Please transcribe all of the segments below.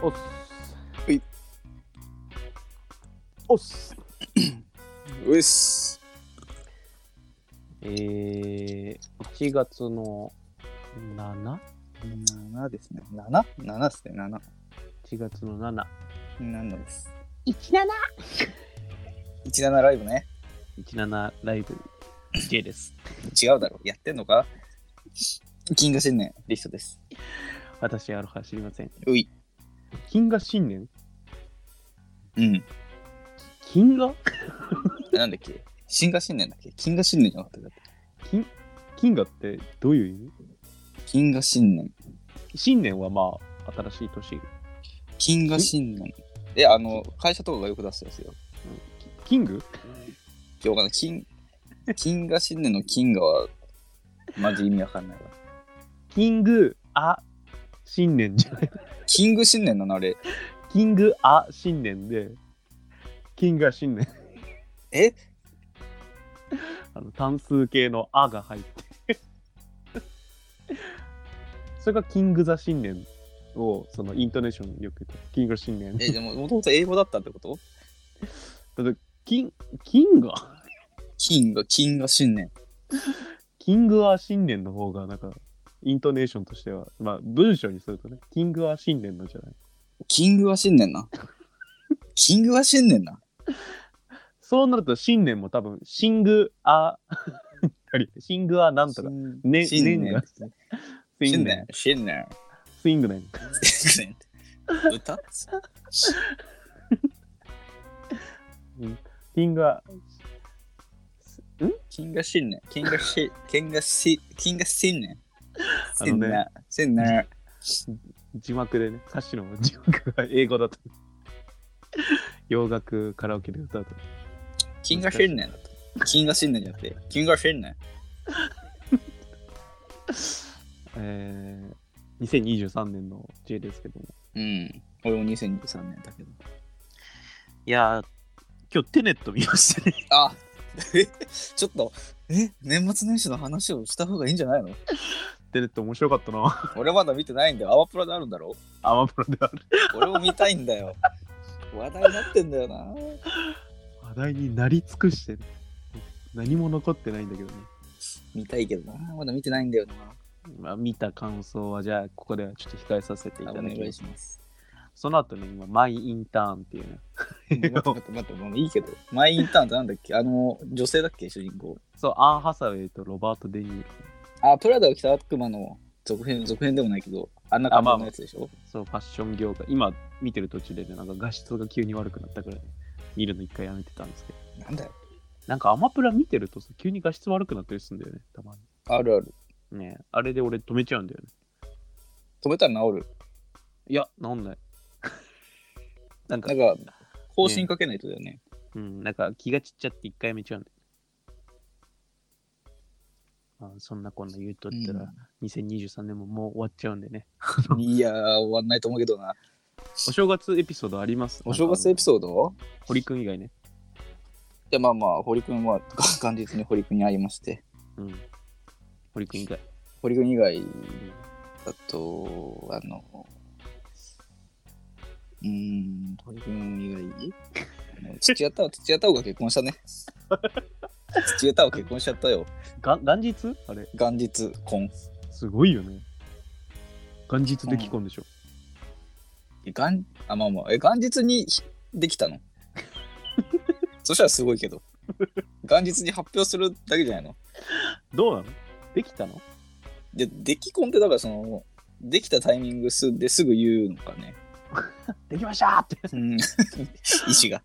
おっす。はい。おっす。うっす。えー、1月の 7?1 7ですね。7?7 7ですね。7。月の7。7です。17!17 17ライブね。ライブ J です。違うだろ。やってんのか？金河新年リストです。私、アロハ知りません。うい。金河新年？うん。金河 なんだっけ？新河新年だっけ？金河新年じゃなかったっけ？金金河ってどういう意味？金河新年。新年はまあ、新しい年。金河新年。え、あの、会社とかがよく出すやつよ。キング今日かな金、金河新年の金河は、マジ意味わかんないわ。キング、あ、新年じゃない。キング新年なのあれ。キング、あ、新年で、キングは新年。え？あの単数形の「あ」が入って それがキング・ザ・新年をそのイントネーションよく言ってキング・新年え、でも、もともと英語だったってこと？だってキンキング？金河、金河新年。キング・は新年の方がなんかイントネーションとしてはまあ文章にするとねキング・は新年のじゃない？キングは新年な。キングは新年な。そうなると新年も多分シング・ア シング・はなんとかね新年年が。新新年。新年。スイング年新年。歌キングは金河新年。金河し、金河し、金河新年。あのね新年。新年。字幕でね、歌詞の字幕が英語だと。洋楽カラオケで歌うと。金河新年だと。金河新年じゃなくて、金河新年。えー、2023年の J ですけども。うん。俺も2023年だけど。いやー、今日テネット見ましたね。あえちょっと、え年末年始の話をした方がいいんじゃないの？テネット面白かったな。俺まだ見てないんだよ。アマプラであるんだろ？アマプロである。俺も見たいんだよ。話題になってんだよな。話題になり尽くしてる。何も残ってないんだけどね。見たいけどな。まだ見てないんだよな。まあ、見た感想はじゃあここではちょっと控えさせていただきます。します。その後ね、今、マイインターンっていうね。待って待って待って、もういいけど。マイインターンってなんだっけ？あの、女性だっけ？主人公。そう、アン・ハサウェイとロバート・デ・ニーロ。あ、プラダを着た悪魔の続編、続編でもないけど、あんな感じのやつでしょ、そう、ファッション業界。今見てる途中でね、なんか画質が急に悪くなったからい、見るの一回やめてたんですけど。なんだよ。なんかアマプラ見てるとさ、急に画質悪くなったりするんだよね、たまあるある。に。ねあれで俺止めちゃうんだよね。止めたら治る？いや、なんない。なんかなん、か、更新かけないとだよね。うん、なんか気がちっちゃって一回やめちゃうんだよ。あそんなこんな言うとったら、2023年ももう終わっちゃうんでね。いやー、終わんないと思うけどな。お正月エピソードあります？お正月エピソード？ド堀くん以外ね。いや、まあまあ、堀君は、元日に堀君に会いまして。うん。堀くん以外。堀君以外だと、あの、うーん、堀君以外？土屋太鳳、土屋太鳳が結婚したね。土屋太鳳結婚しちゃったよ。が元日？あれ、元日婚。すごいよね。元日で既婚でしょ。え元あ、まあまあ、え、元日にできたの？そしたらすごいけど。元日に発表するだけじゃないの？どうなの？できたの？で、でき婚ってだからその、できたタイミングすですぐ言うのかね。できましたってうん。意思が。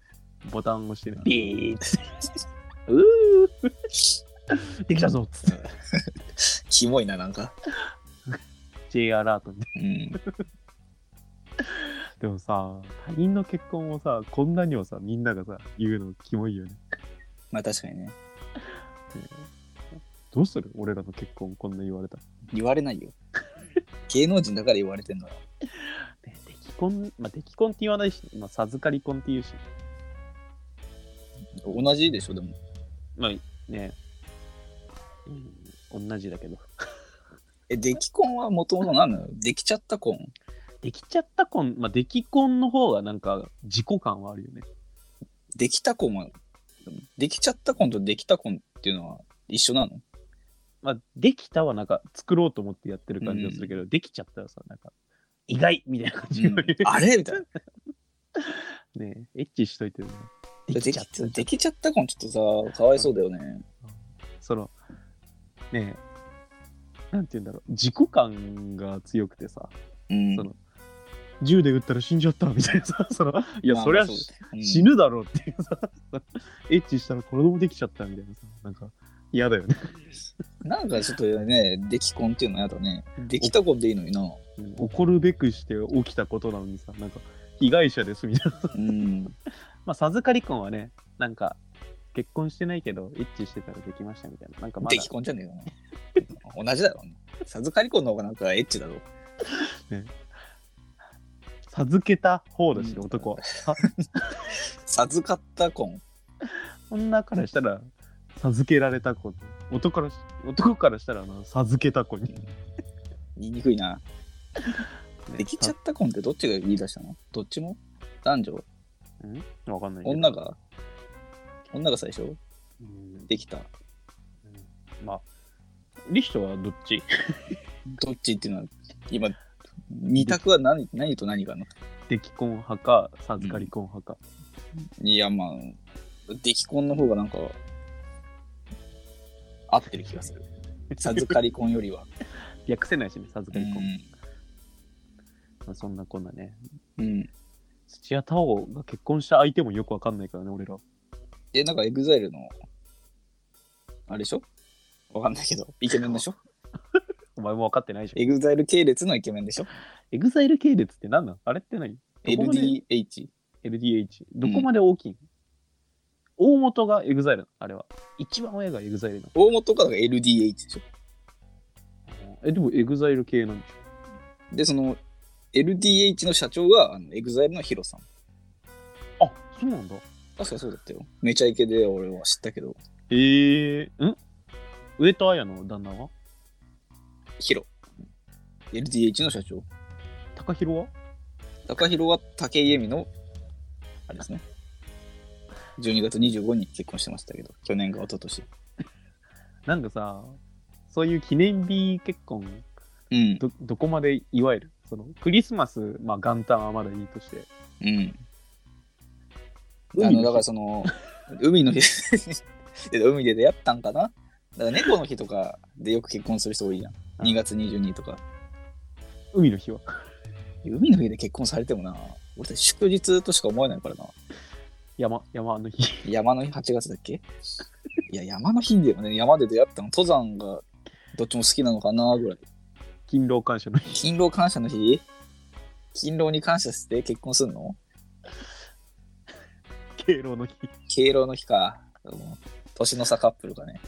ボタン押してね。ビーって。うーできたぞっ つって。キモいな、なんか。J アラートで。うん。でもさ、他人の結婚をさ、こんなにもさ、みんながさ、言うのキモいよね。まあ確かにね。どうする？俺らの結婚こんな言われたら。言われないよ。芸能人だから言われてんのよ。ね、出来婚、まあ、出来婚って言わないし、まあ、授かり婚って言うし。同じでしょ、でも。まあね、うん、同じだけど。え、出来婚はもともと何なの？できちゃった婚？できちゃった婚、まあ、でき婚の方がなんか自己感はあるよね。できた婚は、できちゃった婚とできた婚っていうのは一緒なの？まあ、できたはなんか作ろうと思ってやってる感じがするけど、できちゃったらさ、なんか意外みたいな感じが、あれ？みたいな。ねえエッチしといてるね。できちゃった。できちゃった婚ちょっとさ、かわいそうだよね。その、ねえ、なんて言うんだろう、自己感が強くてさ、うん。その銃で撃ったら死んじゃったみたいなさ、その、いや、まあそりゃ、そううん死ぬだろうっていうさ、エッチしたら子供できちゃったみたいなさ、なんか嫌だよね。なんかちょっとね、でき婚っていうのはやだね。できた婚でいいのにな。うん怒るべくして起きたことなのにさ、なんか被害者ですみたいな。うん。まあ、授かり婚はね、なんか結婚してないけど、エッチしてたらできましたみたいな。なんかまだでき婚じゃねえかな。同じだろ。授かり婚の方がなんかエッチだろ。授けた方だし、うん男は。さ 授かった婚。女からしたら、授けられた子。男からし男からしたら授けた子に。言いにくいな。ね。できちゃった婚ってどっちが言い出したの？どっちも？男女？ん？わかんないけど。女が？女が最初？うん。できた？うん。まあ、リヒトはどっち？どっちっていうのは、今、二択は何？何と何があるの？出来婚派か、授かり婚派か。いや、まあ、出来婚の方がなんか、合ってる気がする。授かり婚よりは。略せないしね、授かり婚。うんまあ、そんなこんなね。うん。土屋太鳳が結婚した相手もよくわかんないからね、俺ら。え、なんか EXILE の、あれでしょ？わかんないけど、イケメンでしょ？お前も分かってないじゃん。 EXILE 系列のイケメンでしょ？ EXILE 系列って何なん？あれって何？どこまで ?LDH。LDH。どこまで大きい？の、大元が EXILE あれは。一番親が EXILE な大元が LDH でしょ？の。え、でも EXILE 系なんでしょ？で、その、LDH の社長が、あの EXILE の HIRO さん。あ、そうなんだ。確かそうだったよ。めちゃイケで俺は知ったけど、へえー、ん？上戸彩の旦那は？ HIRO。LDH の社長。高弘は？高弘は武井絵美の、あれですね。12月25日に結婚してましたけど、去年が一昨年。なんかさ、そういう記念日結婚、うん。ど、どこまで祝える？その、クリスマス、まあ元旦はまだいいとして。うん。あの、だからその、海の日 で海で出会ったんかな？だから猫の日とかでよく結婚する人多いじゃん。あ2月22日とか。海の日は？海の日で結婚されてもな、俺たち祝日としか思えないからな。山、山の日。山の日？8月だっけ？いや、山の日でもね、山で出会ったの、登山がどっちも好きなのかなぐらい。勤労感謝の日。勤労感謝の日？勤労に感謝して結婚すんの？敬老の日。敬老の日か。年の差カップルがね、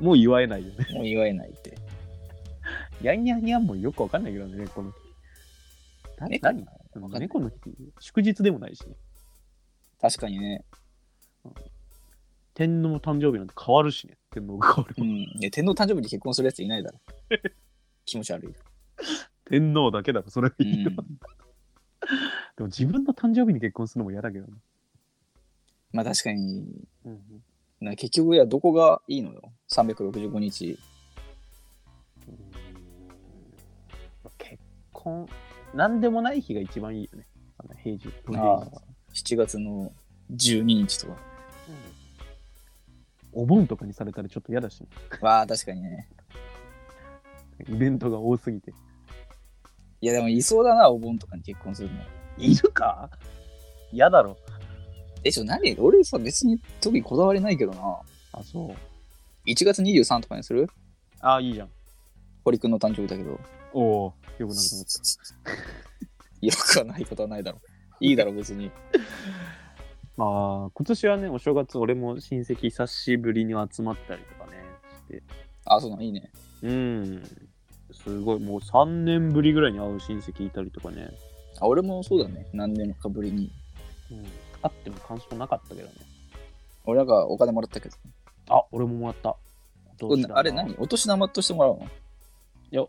もう祝えないよね。もう祝えないって。やんにゃんにゃんもよくわかんないけどね、猫の日。な猫？何？わかんない猫の日祝日でもないしね。確かにね。天皇誕生日なんて変わるしね。天皇が。うん。いや、天皇誕生日に結婚するやついないだろ。気持ち悪い。天皇だけだろ、それがういいのはん。でも自分の誕生日に結婚するのも嫌だけどね。まあ確かに、うんな結局いやどこがいいのよ。365日。結婚、なんでもない日が一番いいよね。あの平日。土あ平あ7月の12日とか。お盆とかにされたらちょっと嫌だし、ね、わあ、確かにね。イベントが多すぎて。いや、でもいそうだな、お盆とかに結婚するの。いるか？嫌だろ。え、ちょ、何俺さ、別に特にこだわりないけどな。あ、そう。1月23とかにする？あ、いいじゃん。堀くんの誕生日だけど。おお、よくなくなった。よくはないことはないだろ。いいだろ、別に。まあ、今年はね、お正月、俺も親戚久しぶりに集まったりとかね、して。あ、そうなの、いいね。うん。すごい、もう3年ぶりぐらいに会う親戚いたりとかね。あ、俺もそうだね。何年かぶりに。うん。会っても感想なかったけどね。俺なんかお金もらったけど。あ、俺ももらった。あれ何？お年玉としてもらうの？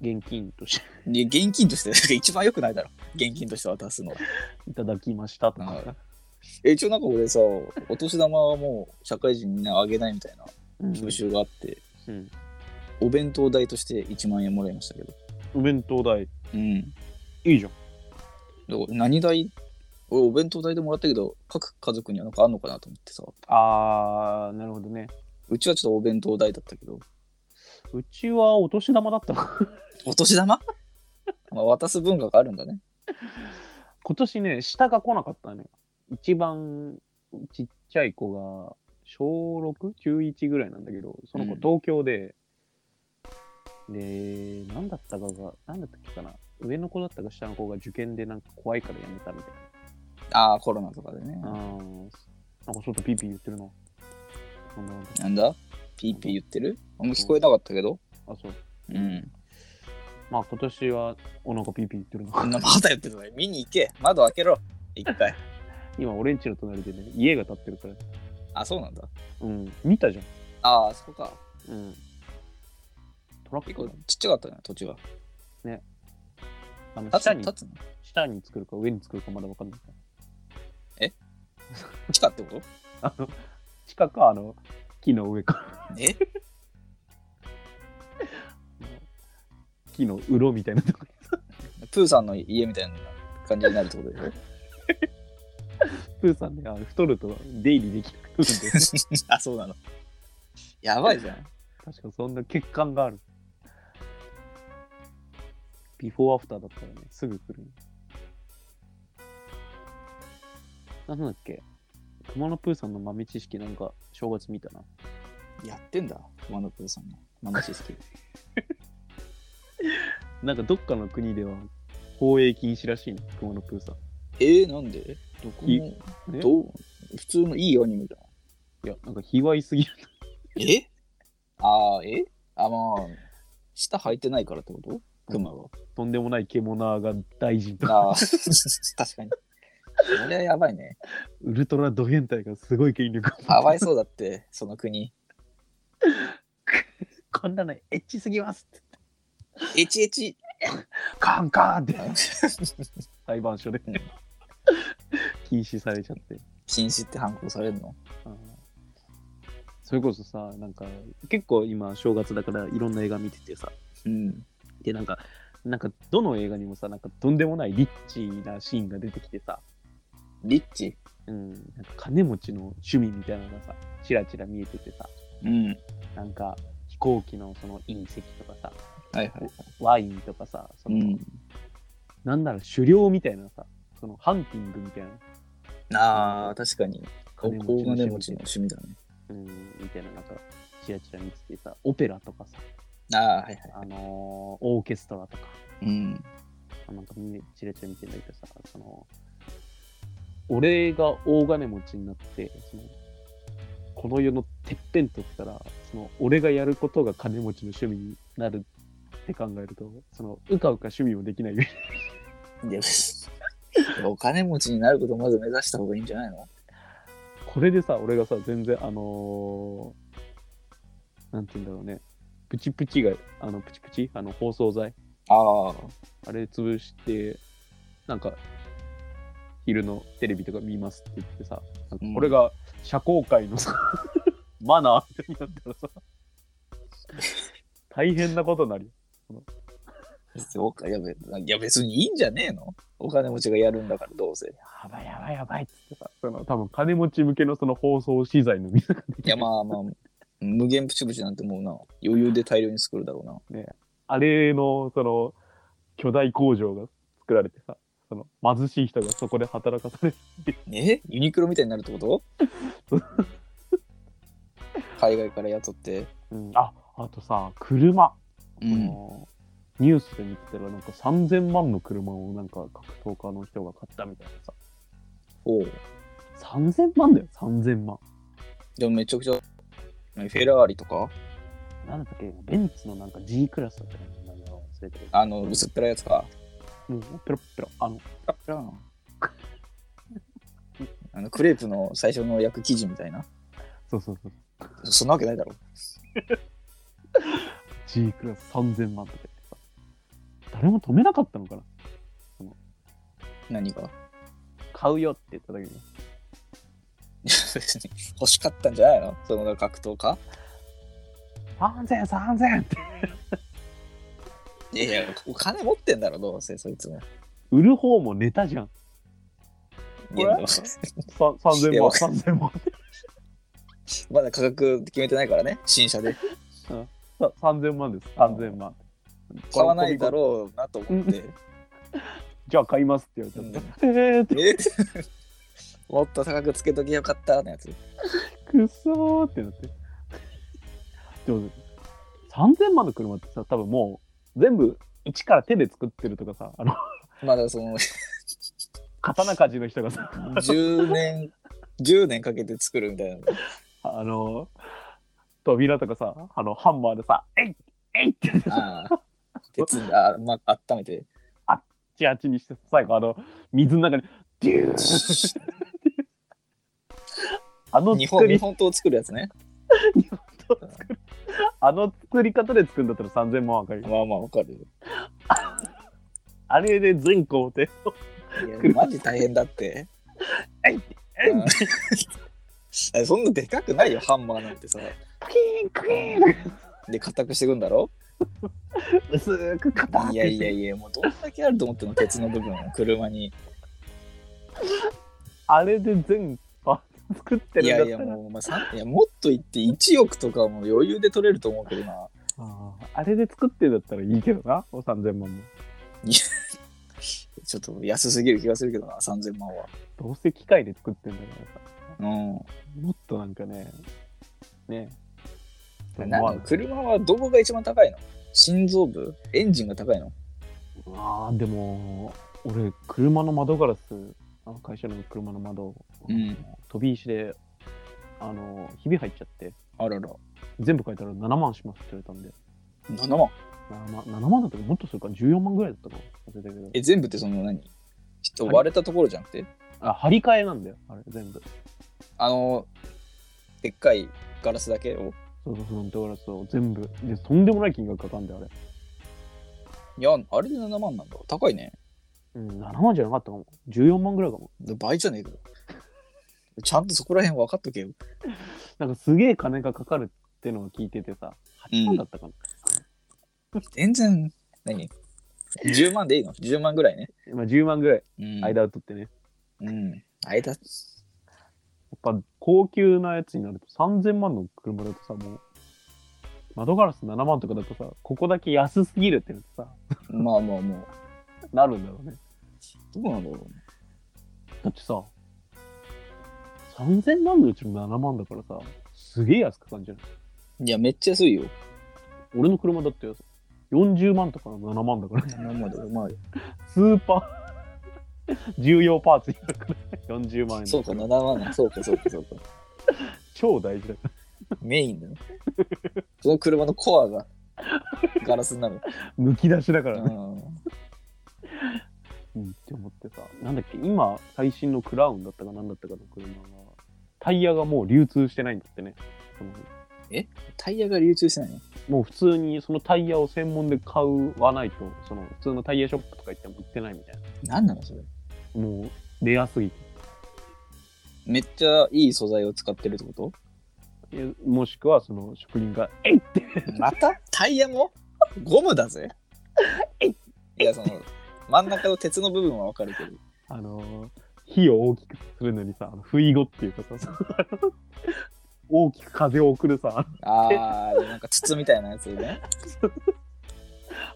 現金としてで現金として一番良くないだろ。現金として渡すのは。いただきましたとはか。え一応なんか俺さ、お年玉はもう社会人みんなあげないみたいなうん風習があって、うんお弁当代として1万円もらいましたけど。お弁当代、うん。いいじゃん。だから何代？俺お弁当代でもらったけど、各家族にはなんかあんのかなと思ってさ。あー、なるほどね。うちはちょっとお弁当代だったけど。うちはお年玉だったな。お年玉？まあ渡す文化があるんだね。今年ね、下が来なかったね。一番ちっちゃい子が、小 6? 中1ぐらいなんだけど、その子うん東京で、で、なんだったかが、なんだったっけかな。上の子だったか下の子が受験でなんか怖いからやめたみたいああ、コロナとかでね。な。あーなんかちょっとピーピー言ってるな。なんだピーピー言ってる？あんま聞こえなかったけど。あ、そう。うん。まあ今年はお腹ピーピー言ってるな。こんなまだ言ってるのに見に行け。窓開けろ。一回。今俺んちの隣でね、家が建ってるから。あ、そうなんだ。うん。見たじゃん。ああ、そこか。うん。トラッ結構クちっちゃかったね、土地が。あの立つ下に立つの？下に作るか上に作るかまだわかんないから。地下ってこと？あの、地下か、あの、木の上か。え？木の鱗みたいなとこに。プーさんの家みたいな感じになるってことでしょ？プーさんね、あの太ると出入りできなくなるんで、あ、そうなの。やばいじゃん。確かそんな血管がある。ビフォーアフターだったらね、すぐ来る。なんだっけ？熊野プーさんの豆知識なんか正月見たな。やってんだ、熊野プーさんの豆知識。なんかどっかの国では放映禁止らしいね、熊野プーさん。えー、なんで？どこいもねどう？普通のいいアニメじゃん。いや、なんか卑猥すぎる。え？ああ、え？あ、まあ、下履いてないからってこと？熊が。とんでもない獣が大臣とか、ああ、確かに。そりゃやばいね。ウルトラド変態がすごい権力かわいそうだって、その国。こんなのエッチすぎますって。エチエチ。カンカンって裁判所でうん禁止されちゃって。禁止って反抗されるの？うんそれこそさ、なんか結構今正月だからいろんな映画見ててさ、うん。でなんか、なんかどの映画にもさ、なんかとんでもないリッチなシーンが出てきてさ、リッチ？うん、なんか金持ちの趣味みたいなのがさ、チラチラ見えててさ、うん。なんか飛行機のその隕石とかさ、はいはい。ワインとかさ、そうの、ん。なんなら狩猟みたいなさ、そのハンティングみたいな、ああ、確かに。大金持ちの趣味だね。うん、みたいな、なんか、チラチラ見ててさ、オペラとかさ、ああ、はいはい。あのーオーケストラとか、うん。あなんかみんなチラチラ見てんだけどさ、その、俺が大金持ちになって、その、この世のてっぺん取ったら、その、俺がやることが金持ちの趣味になるって考えると、その、うかうか趣味もできないよ。いや、お金持ちになることをまず目指した方がいいんじゃないの？これでさ、俺がさ、全然、あのーなんて言うんだろうね、プチプチが、あの、プチプチ、あの、包装材、ああ、あれ潰して、なんか、昼のテレビとか見ますって言ってさ、これが社交界のさ、マナーみたいになったらさ、大変なことになるよ。そうかいやべいや別にいいんじゃねえの？お金持ちがやるんだからどうせ。やばいやばいやばいってさ、その多分金持ち向けのその放送資材の水が出ていやまあまあ、無限プチプチなんてもうな、余裕で大量に作るだろうな。あれのその巨大工場が作られてさ、その貧しい人がそこで働かされてえ？ユニクロみたいになるってこと？海外から雇って。うんあ、あとさ、車。うあん。のニュースで見てたら、なんか3000万の車をなんか格闘家の人が買ったみたいなさ。おう3000万だよ、3000万。でもめちゃくちゃ、フェラーリとか？なんだっけ、ベンツのなんか G クラスだったかな、名前を忘れてる。あの、薄っぺらいやつか？もうペロッペロ。あの、ペラペ あのクレープの最初の焼く生地みたいな？そうそうそう。そんなわけないだろ。G クラス3000万とか。誰も止めなかったのかな何が？買うよって言った時に。欲しかったんじゃないの？その格闘家？3000、3000って。いやいや、お金持ってんだろ、どうせ、そいつも。売る方もネタじゃん。いやこれ？さ3000いや万、3000万。まだ価格決めてないからね、新車で。さ3000万です、3000万。買わないだろうなと思って。じゃあ買いますって言われたら。えーって、えもっと高くつけときゃよかったのやつ。くそーってなって。でも、3000万の車ってさ、多分もう全部一から手で作ってるとかさ、あの、まだその刀鍛冶の人がさ、10年、10年かけて作るみたいな。あの、扉とかさ、あの、ハンマーでさ、えいえいって。鉄で、あ、まあ、温めて。チアチにして、最後、あの、水の中に、デュー あの日本、日作り、本刀作るやつね。あの作り方で作るんだったら3000万わかるよ。まあまあ、わかるよ。あれで全工程、いや、マジ大変だって。えいえい そんなでかくないよ、ハンマーなんてさ。クキーンクキーンで、硬くしていくんだろ？薄く硬くいやいやいや、もうどんだけあると思ってんの、鉄の部分を車に。あれで全パーツ作っていやいや、るんだったらもう、お前さいやもっと言って1億とかも余裕で取れると思うけどな。あーあれで作ってるんだったらいいけどな、お3000万も。ちょっと安すぎる気がするけどな、3000万は。どうせ機械で作ってんだからさ。うん。もっとなんかね、ね。車はどこが一番高いの？心臓部？エンジンが高いの？ああ、でも、俺、車の窓ガラス、あの会社の車の窓、うん。飛び石で、あの、ひび入っちゃって、あらら。全部書いたら7万しますって言われたんで、7万？7万 ,7 万だったかもっとするか？14万ぐらいだったかな忘れたけど。え、全部ってその何？人割れたところじゃなくて？あ、張り替えなんだよ、あれ、全部。あの、でっかいガラスだけを？そうそう、フロントガラスを全部。で、とんでもない金額かかんだよ、あれ。いや、あれで7万なんだ。高いね。うん、7万じゃなかったかも。14万ぐらいかも。倍じゃねえかよ。ちゃんとそこら辺分かっとけよ。なんかすげえ金がかかるってのを聞いててさ、8万だったかな。全然、何 ?10 万でいいの ?10 万ぐらいね。まあ10万ぐらいうん。間を取ってね。うん。間。やっぱ高級なやつになると3000万の車だとさ、もう、窓ガラス7万とかだとさ、ここだけ安すぎるってのさ、まあまあもう、なるんだろうね。どうなんだろうね。だってさ、3000万のうちの7万だからさ、すげえ安く感じる。い？や、めっちゃ安いよ。俺の車だって40万とかの7万だから、7万だよ。まあ、スーパー重要パーツになるから、40万円だそうか、7万な。そうか、そうか、そうか。超大事だから。メインだよ。その車のコアがガラスになる。むき出しだかうらね。ん。うんって思ってさ、なんだっけ、今、最新のクラウンだったかなんだったかの車が、タイヤがもう流通してないんだってね。そのタイヤが流通してないの？もう普通にそのタイヤを専門で買わないと、その普通のタイヤショップとか行っても売ってないみたい何なのそれ？な。もうレアすぎて。めっちゃいい素材を使ってるってこえもしくはその職人が、えいって、とまたタイヤも？ゴムだぜ。いや、その、真ん中の鉄の部分はわかるけど。あのー火を大きくするのにさ、あの不意語っていうかさ、大きく風を送るさ、あー、なんか筒みたいなやつね。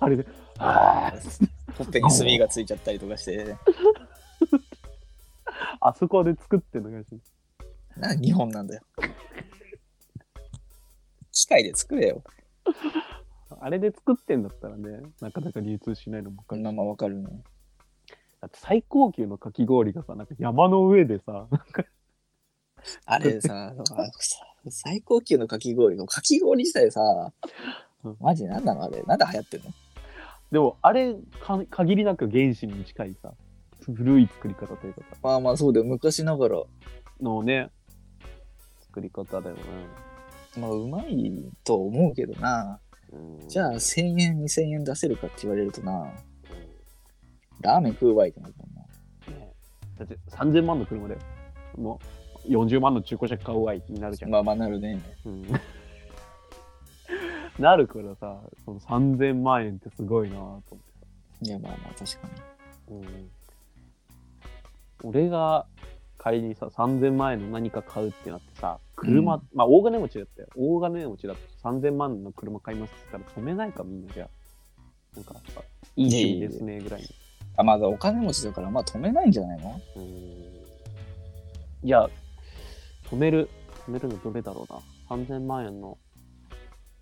あれで、あーほっぺに炭がついちゃったりとかして。あそこで作ってんのかもしれな日本なんだよ。機械で作れよ。あれで作ってんだったらね、なかなか流通しないのもわかる。まわかるね。だって最高級のかき氷がさ、なんか山の上でさ、あれさ、あさ最高級のかき氷のかき氷自体さうん、マジなんなのあれなんで流行ってんの？でもあれか限りなく原始に近いさ、古い作り方というかさ、まあまあそうだよ。昔ながら。のね、作り方だよね。まあうまいと思うけどな。うんじゃあ1000円、2000円出せるかって言われるとな。ラーメン食うわいってなるもんな。ねだって3000万の車でもう40万の中古車買うわいになるじゃん。まあまあなるね。うん なるからさ、その3000万円ってすごいなと思って。いやまあまあ確かに。うん、俺が仮にさ、3000万円の何か買うってなってさ、車、うんまあ大金持ちだったよ。大金持ちだと3000万の車買いますって言ったら止めないかみんなじゃあ。なんかさ、いい趣味ですねぐらいに。あ、まだお金持ちだからまあ止めないんじゃないの？うんいや、止める、止めるのどれだろうな。3000万円の、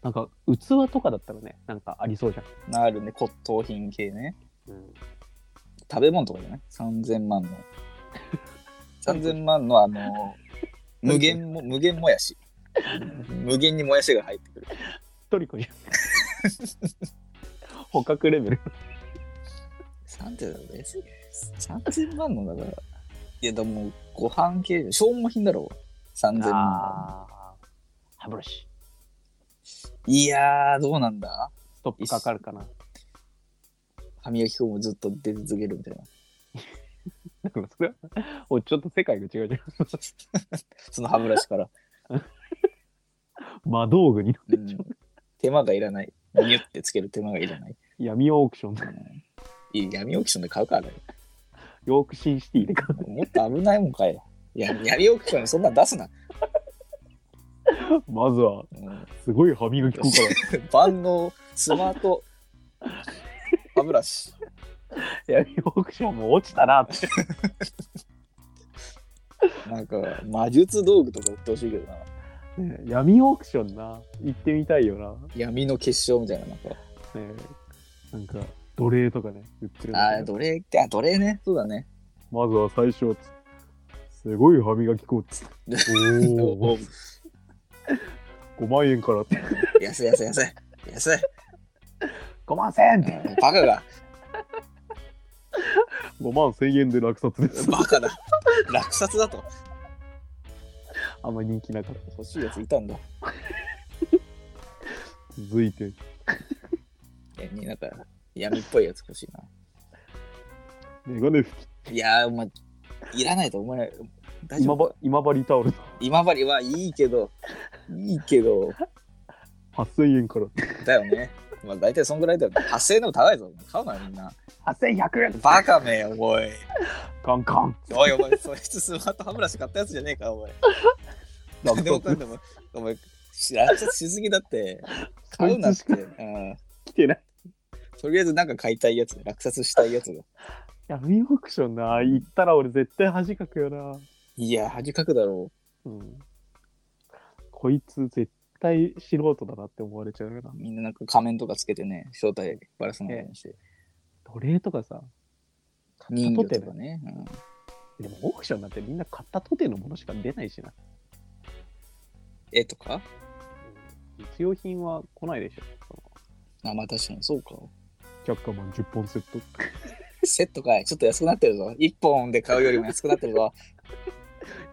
なんか器とかだったらね、なんかありそうじゃん。なるね、骨董品系ね。うん、食べ物とかじゃない ?3000 万の。3000万のあの、無限も、無限もやし。無限にもやしが入ってくる。トリコじゃん。捕獲レベル。なんてだろうね。3000万のだから。いや、でも、ご飯系、消耗品だろう。3000万。歯ブラシ。いやー、どうなんだ？ストップかかるかな。歯磨き粉もずっと出続けるみたいな。だからそれは、ちょっと世界が違うじゃん。その歯ブラシから。魔道具になってうんんじゃん。手間がいらない。ニュってつける手間がいらない。闇オークション、うんいい闇オークションで買うからね。ヨークシーシティで買う。もっと危ないもんかい。いや闇オークションにそんなん出すな。まずは、うんすごい歯磨き粉から。万能スマート歯ブラシ。闇オークションも落ちたなって。なんか魔術道具とか売ってほしいけどな。ねえ闇オークションな。行ってみたいよな。闇の結晶みたいな。なんかねえなんか、奴隷とかね、売ってるのあー、奴隷って、あ、奴隷ね。そうだね。まずは最初、つすごい歯磨き粉っつ って。おお、5万円からって。安い安い安い。安い。5万1000って。うんバカが。5万1000円で落札です。バカだ。落札だと。あんまり人気なかった。欲しいやついたんだ。続いて、いや、になんか闇っぽいやつ欲しいな。メガネ拭き。いやー、お前、いらないと思え。大丈夫今ば今治タオル今治はいいけど、いいけど、8000円から。だよね。まあ大体そんぐらいだよね。8000円でも高いぞ。買うなみんな。8100円バカめよ、おい。カンカンおい、お前、そいつスマート歯ブラシ買ったやつじゃねえか、お前。なんでもかんでも、お前、落札しすぎだって。買うなって。うん。来てない。とりあえずなんか買いたいやつ、落札したいやつだ。闇オークションな、行ったら俺絶対恥かくよな。いや、恥かくだろうん。こいつ絶対素人だなって思われちゃうよなう。。みんななんか仮面とかつけてね、正体バラさないようにして。奴隷とかさ、人魚とかね。うん、でもオークションなんてみんな買ったとてのものしか出ないしな。絵とか？実用品は来ないでしょ。そのあ、まあ確かにそうか。キャッカマン10本セット。セットかい。ちょっと安くなってるぞ。1本で買うよりも安くなってるぞ。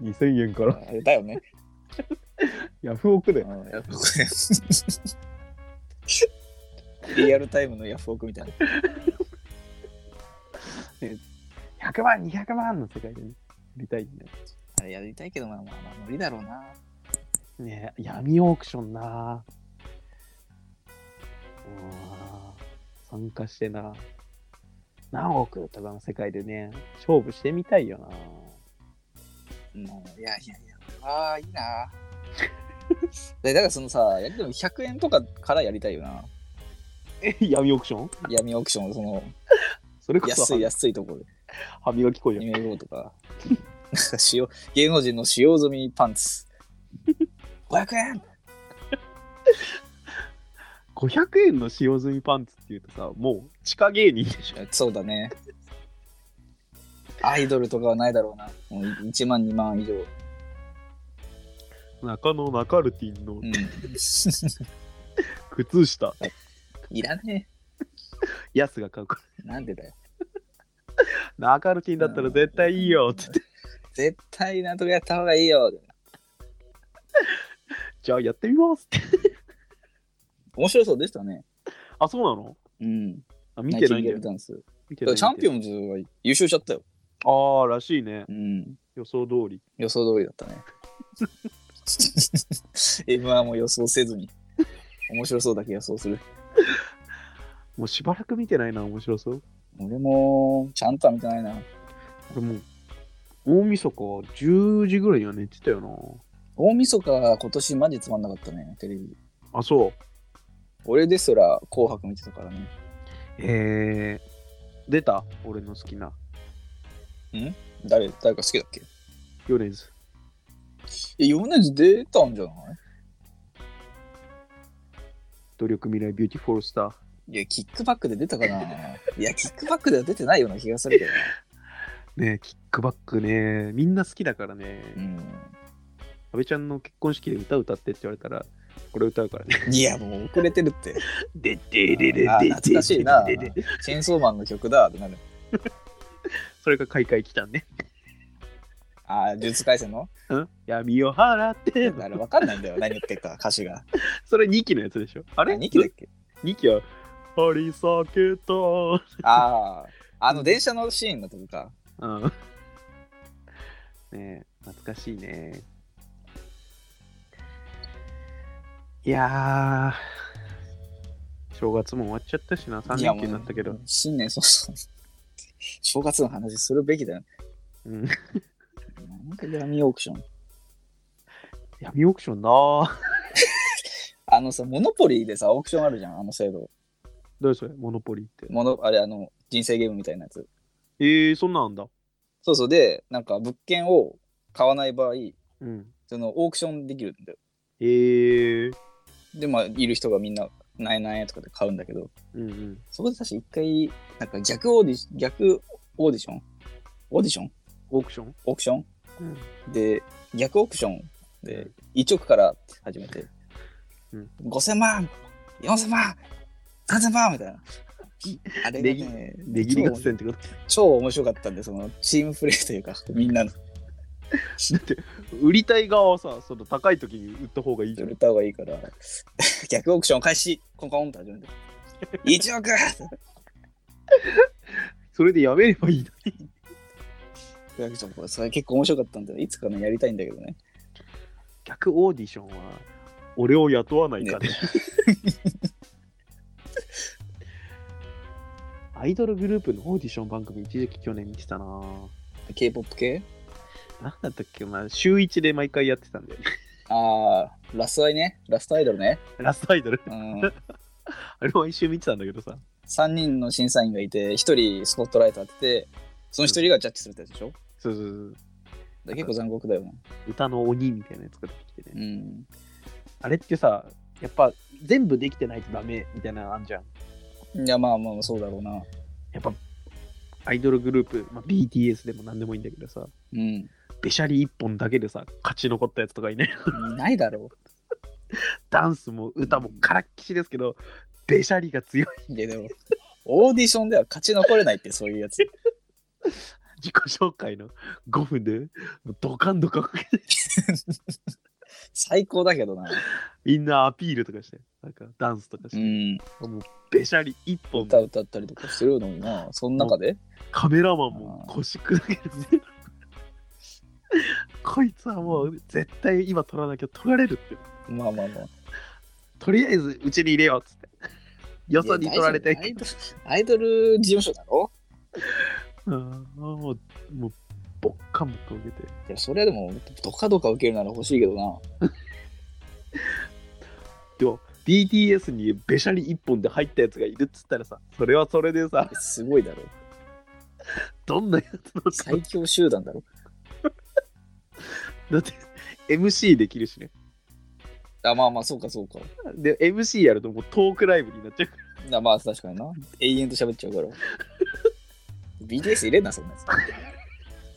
2000円から。だよね。ヤフオクでう。んヤフオクリアルタイムのヤフオクみたいな。100 万、200万の世界でね、やりたいんだよ。あれやりたいけど、まあまあまあ無理だろうな。ねえ闇オークションなう参加してな何億とかの世界でね勝負してみたいよなもういやいやいや、ああ、いいな。でだからそのさ、やでも100円とかからやりたいよな。え闇オークション？闇オークション、そのそれこそ安い安いところで。歯磨き粉じゃん夢号とか。なんか使用芸能人の使用済みパンツ。500円500円の使用済みパンツっていうとさもう地下芸人でしょそうだね。アイドルとかはないだろうな。もう1万、2万以上。中野ナカルティンのうん。靴下いらねヤスが買うかえ。なんでだよ。らナカルティンだったら絶対いいよって言って絶対なんとかやった方がいいよ。じゃあやってみますって面白そうでしたね。あそうなの？うん。あ見てないんだよナイチンゲールダンス。見てないチャンピオンンズは優勝しちゃったよ。ああ、らしいね。うん。予想通り。予想通りだったね。M1 も予想せずに。面白そうだけ予想する。もうしばらく見てないな、面白そう。俺も、ちゃんとは見てないな。俺もう、大晦日10時ぐらいには寝てたよな。大晦日は今年マジつまんなかったね、テレビ。あ、そう。俺ですら紅白見てたからね。えー、出た？俺の好きな。誰、誰か好きだっけ？米津。え、米津出たんじゃない？努力未来 beautiful star。いや、 KICK BACK で出たかな いや、 KICK BACK では出てないような気がするけどな。ねえ KICK BACK ね、みんな好きだからね。うん。安倍ちゃんの結婚式で歌歌ってって言われたら、これ歌うからね。いや、もう遅れてるって。でででであー懐かしいな。でででチェーンソーマンの曲だってなる。それが開会来たんね。ああ、呪術廻戦の？うん？闇を払って。あれ分かんないんだよ、何言ってるか、歌詞が。それ2期のやつでしょ？ああれ2期だっけ ?2 期は、張り裂けた。ああ、あの電車のシーンのとこか。うん。ねえ、懐かしいね。いやー、正月も終わっちゃったしな、3いや連休になったけどもう。新年そうそう。正月の話するべきだよ。うん、闇オークション。闇オークションなー。あのさ、モノポリーでさ、オークションあるじゃん、あの制度。どうそれモノポリーって。モノあれ、あの、人生ゲームみたいなやつ。えー、そんなんだ。そうそう。で、なんか物件を買わない場合、うん。そのオークションできるんだよ。えー、で、まあ、いる人がみんな、何円とかで買うんだけど、うんうん。そこで確か一回、なんか逆オーディシ逆オーディション？オーディション？オークション？オークション？うん。で、逆オークションで、1億から始めて、うん5000万 !4000 万 !3000 万みたいな。あれがね、値切り合戦ってこと超面白かったんで、そのチームプレーというか、みんなのだって、売りたい側はさ、その高い時に売った方がいいじゃん売れ。た方がいいから、逆オークション開始コンコンって始めて。1億それでやめればいいのに。逆オークションそれ結構面白かったんで、いつかね、やりたいんだけどね。逆オーディションは、俺を雇わないかね。アイドルグループのオーディション番組、一時期去年見てたなぁ。K-POP 系？なんだったっけ？な、週一で毎回やってたんだよね。ああ、ラストアイね？ラストアイドルね？ラストアイドル？うん。あれ毎週見てたんだけどさ。3人の審査員がいて、1人スポットライト当てて、その1人がジャッジするってやつでしょ？そうそうそう。だ結構残酷だよな。歌の鬼みたいなやつが出てきてね。うん。あれってさ、やっぱ全部できてないとダメみたいなのあんじゃん。いや、まあまあ、そうだろうな。やっぱアイドルグループ、まあ、BTS でも何でもいいんだけどさ、うん。べしゃり一本だけでさ、勝ち残ったやつとかいね。い？ないだろ ダンスも歌もからっきしですけど、べしゃりが強い。う。いや、でも、オーディションでは勝ち残れないって、そういうやつ。自己紹介の5分で、ドカンドカン最高だけどな。みんなアピールとかして、なんかダンスとかしうて、ん。もうべしゃり一本歌歌ったりとかしてるのにな。その中で？カメラマンも腰砕けるね。こいつはもう絶対今撮らなきゃ撮られるって。まあまあまあ。とりあえずうちに入れようっつって。よそに取られてアイドル事務所だろ？うんもう、もう、ボッカンボッ受けて。いや、それはでも、どかどか受けるなら欲しいけどな。でも、BTS にべしゃり一本で入ったやつがいるっつったらさ、それはそれでさ、すごいだろ。どんなやつなのか。最強集団だろ。だって、MC できるしね。あ、まあまあ、そうかそうか。で、MC やるともうトークライブになっちゃうから。あまあ、確かにな。永遠と喋っちゃうから。BTS 入れんな、そんなやつ。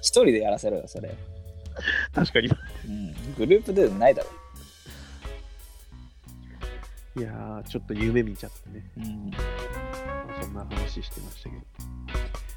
一人でやらせろよ、それ。確かに。うん。グループでないだろ。いやー、ちょっと夢見ちゃってね。うん。まあそんな話してましたけど。